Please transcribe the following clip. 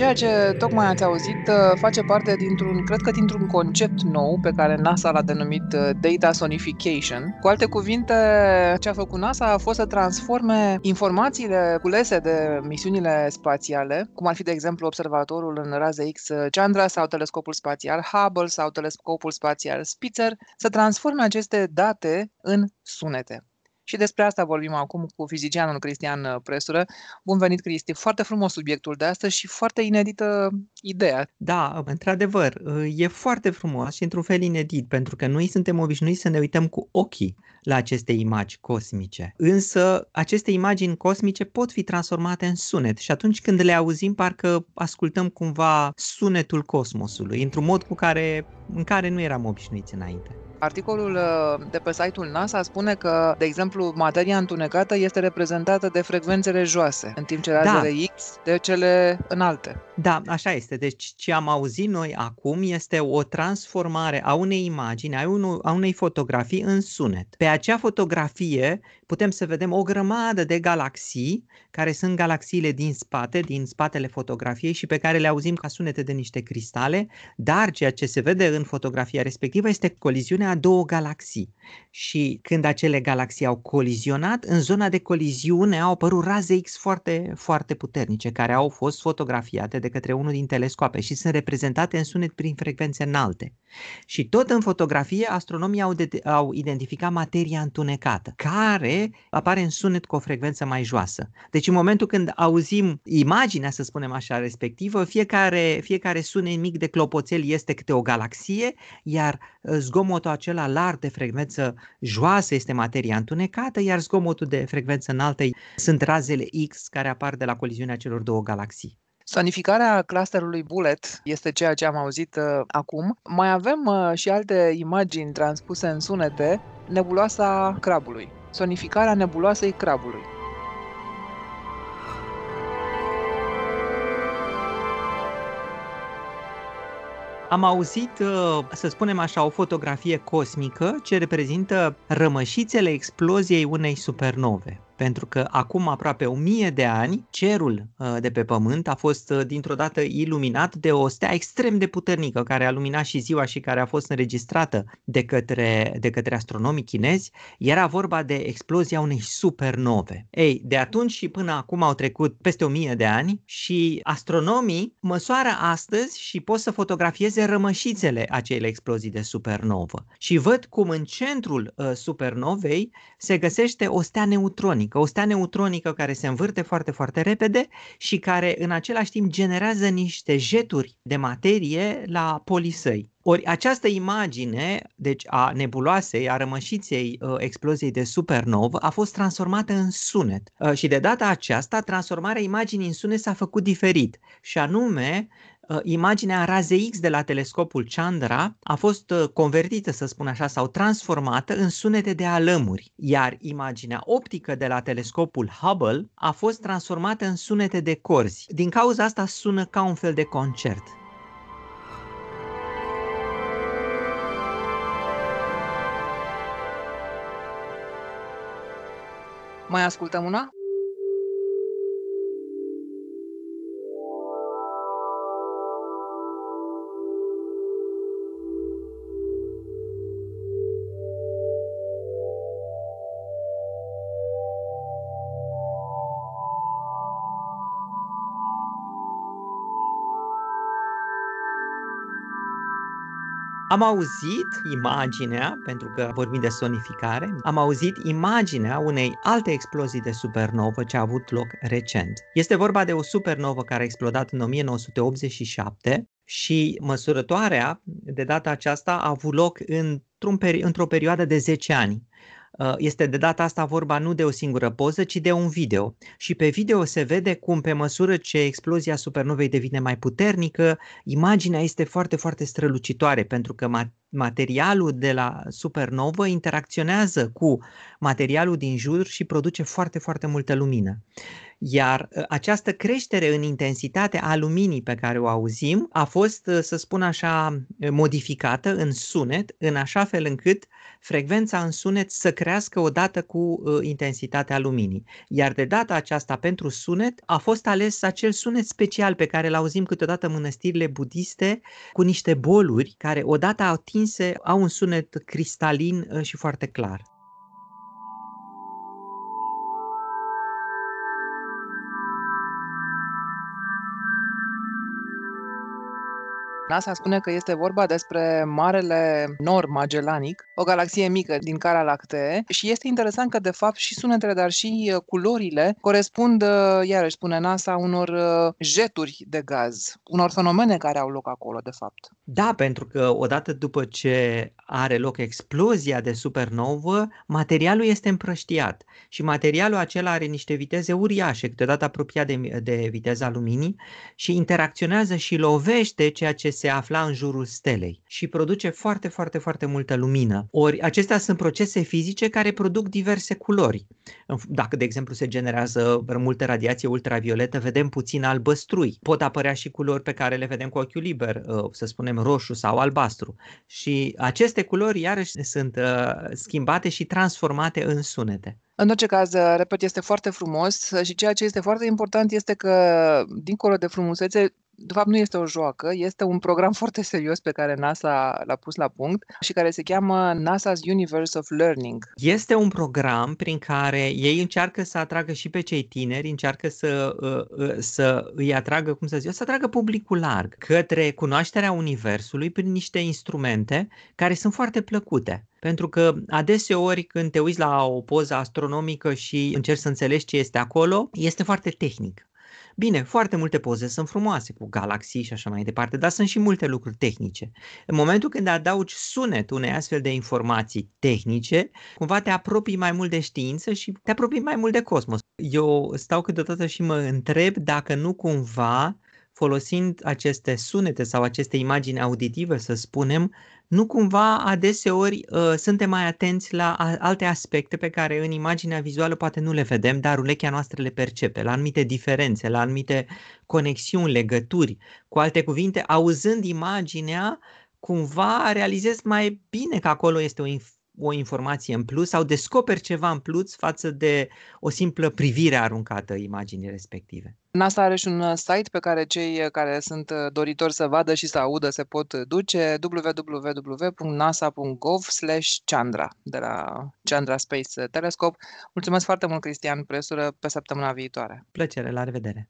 Ceea ce tocmai ați auzit uh, face parte dintr-un, cred că dintr-un concept nou pe care NASA l-a denumit uh, Data Sonification. Cu alte cuvinte, ce a făcut NASA a fost să transforme informațiile culese de misiunile spațiale, cum ar fi, de exemplu, observatorul în raze X uh, Chandra sau telescopul spațial Hubble sau telescopul spațial Spitzer, să transforme aceste date în sunete. Și despre asta vorbim acum cu fizicianul Cristian uh, Presură. Bun venit, Cristi! Foarte frumos subiectul de astăzi și foarte inedită ideea. Da, într-adevăr, uh, e foarte frumos și într-un fel inedit, pentru că noi suntem obișnuiți să ne uităm cu ochii la aceste imagini cosmice. Însă, aceste imagini cosmice pot fi transformate în sunet și atunci când le auzim, parcă ascultăm cumva sunetul cosmosului, într-un mod cu care, în care nu eram obișnuiți înainte. Articolul uh, de pe site-ul NASA spune că, de exemplu, materia întunecată este reprezentată de frecvențele joase, în timp ce razele da. X de cele înalte. Da, așa este. Deci ce am auzit noi acum este o transformare a unei imagini, a, unu, a unei fotografii în sunet. Pe acea fotografie putem să vedem o grămadă de galaxii, care sunt galaxiile din spate, din spatele fotografiei și pe care le auzim ca sunete de niște cristale, dar ceea ce se vede în fotografia respectivă este coliziunea a două galaxii. Și când acele galaxii au colizionat, în zona de coliziune au apărut raze X foarte, foarte puternice, care au fost fotografiate de către unul din telescoape și sunt reprezentate în sunet prin frecvențe înalte. Și tot în fotografie, astronomii au, de- au identificat materia întunecată, care apare în sunet cu o frecvență mai joasă. Deci în momentul când auzim imaginea, să spunem așa, respectivă, fiecare, fiecare sunet mic de clopoțel este câte o galaxie, iar uh, zgomotul acela larg de frecvență joasă este materia întunecată, iar zgomotul de frecvență înaltă sunt razele X care apar de la coliziunea celor două galaxii. Sonificarea clusterului Bullet este ceea ce am auzit uh, acum. Mai avem uh, și alte imagini transpuse în sunete, nebuloasa crabului. Sonificarea nebuloasei crabului. Am auzit, uh, să spunem așa, o fotografie cosmică ce reprezintă rămășițele exploziei unei supernove pentru că acum aproape o mie de ani cerul uh, de pe pământ a fost uh, dintr-o dată iluminat de o stea extrem de puternică care a luminat și ziua și care a fost înregistrată de către, de către astronomii chinezi. Era vorba de explozia unei supernove. Ei, de atunci și până acum au trecut peste o mie de ani și astronomii măsoară astăzi și pot să fotografieze rămășițele acelei explozii de supernovă. Și văd cum în centrul uh, supernovei se găsește o stea neutronică neutronică, o stea neutronică care se învârte foarte, foarte repede și care în același timp generează niște jeturi de materie la polii săi. Ori această imagine, deci a nebuloasei, a rămășiței uh, exploziei de supernovă, a fost transformată în sunet. Uh, și de data aceasta, transformarea imaginii în sunet s-a făcut diferit. Și anume, Uh, imaginea raze X de la telescopul Chandra a fost uh, convertită, să spun așa, sau transformată în sunete de alămuri, iar imaginea optică de la telescopul Hubble a fost transformată în sunete de corzi. Din cauza asta sună ca un fel de concert. Mai ascultăm una? Am auzit imaginea, pentru că vorbim de sonificare, am auzit imaginea unei alte explozii de supernovă ce a avut loc recent. Este vorba de o supernovă care a explodat în 1987 și măsurătoarea de data aceasta a avut loc într-un peri- într-o perioadă de 10 ani. Uh, este de data asta vorba nu de o singură poză, ci de un video. Și pe video se vede cum pe măsură ce explozia supernovei devine mai puternică, imaginea este foarte, foarte strălucitoare, pentru că materialul de la supernovă interacționează cu materialul din jur și produce foarte, foarte multă lumină. Iar uh, această creștere în intensitate a luminii pe care o auzim a fost, uh, să spun așa, modificată în sunet, în așa fel încât frecvența în sunet să crească odată cu intensitatea luminii. Iar de data aceasta pentru sunet a fost ales acel sunet special pe care îl auzim câteodată în mănăstirile budiste cu niște boluri care odată atinse au un sunet cristalin și foarte clar. NASA spune că este vorba despre Marele Nor Magellanic, o galaxie mică din Cara Lactee și este interesant că de fapt și sunetele, dar și uh, culorile corespund, uh, iarăși spune NASA, unor uh, jeturi de gaz, unor fenomene care au loc acolo de fapt. Da, pentru că odată după ce are loc explozia de supernovă, materialul este împrăștiat și materialul acela are niște viteze uriașe, câteodată apropiat de, de viteza luminii și interacționează și lovește ceea ce se afla în jurul stelei și produce foarte, foarte, foarte multă lumină. Ori acestea sunt procese fizice care produc diverse culori. Dacă, de exemplu, se generează multă radiație ultravioletă, vedem puțin albăstrui. Pot apărea și culori pe care le vedem cu ochiul liber, uh, să spunem roșu sau albastru. Și aceste culori, iarăși, sunt uh, schimbate și transformate în sunete. În orice caz, repet, este foarte frumos și ceea ce este foarte important este că, dincolo de frumusețe, de fapt nu este o joacă, este un program foarte serios pe care NASA l-a pus la punct și care se cheamă NASA's Universe of Learning. Este un program prin care ei încearcă să atragă și pe cei tineri, încearcă să, uh, uh, să îi atragă, cum să zic, să atragă publicul larg către cunoașterea Universului prin niște instrumente care sunt foarte plăcute. Pentru că adeseori când te uiți la o poză astronomică și încerci să înțelegi ce este acolo, este foarte tehnic. Bine, foarte multe poze sunt frumoase cu galaxii și așa mai departe, dar sunt și multe lucruri tehnice. În momentul când adaugi sunet unei astfel de informații tehnice, cumva te apropii mai mult de știință și te apropii mai mult de cosmos. Eu stau câteodată și mă întreb dacă nu cumva folosind aceste sunete sau aceste imagini auditive, să spunem, nu cumva adeseori uh, suntem mai atenți la alte aspecte pe care în imaginea vizuală poate nu le vedem, dar urechea noastră le percepe, la anumite diferențe, la anumite conexiuni, legături. Cu alte cuvinte, auzând imaginea, cumva realizez mai bine că acolo este o o informație în plus sau descoperi ceva în plus față de o simplă privire aruncată imaginii respective. NASA are și un uh, site pe care cei uh, care sunt uh, doritori să vadă și să audă se pot duce www.nasa.gov/chandra de la Chandra Space Telescope. Mulțumesc foarte mult, Cristian Presură, pe săptămâna viitoare. Plăcere, la revedere!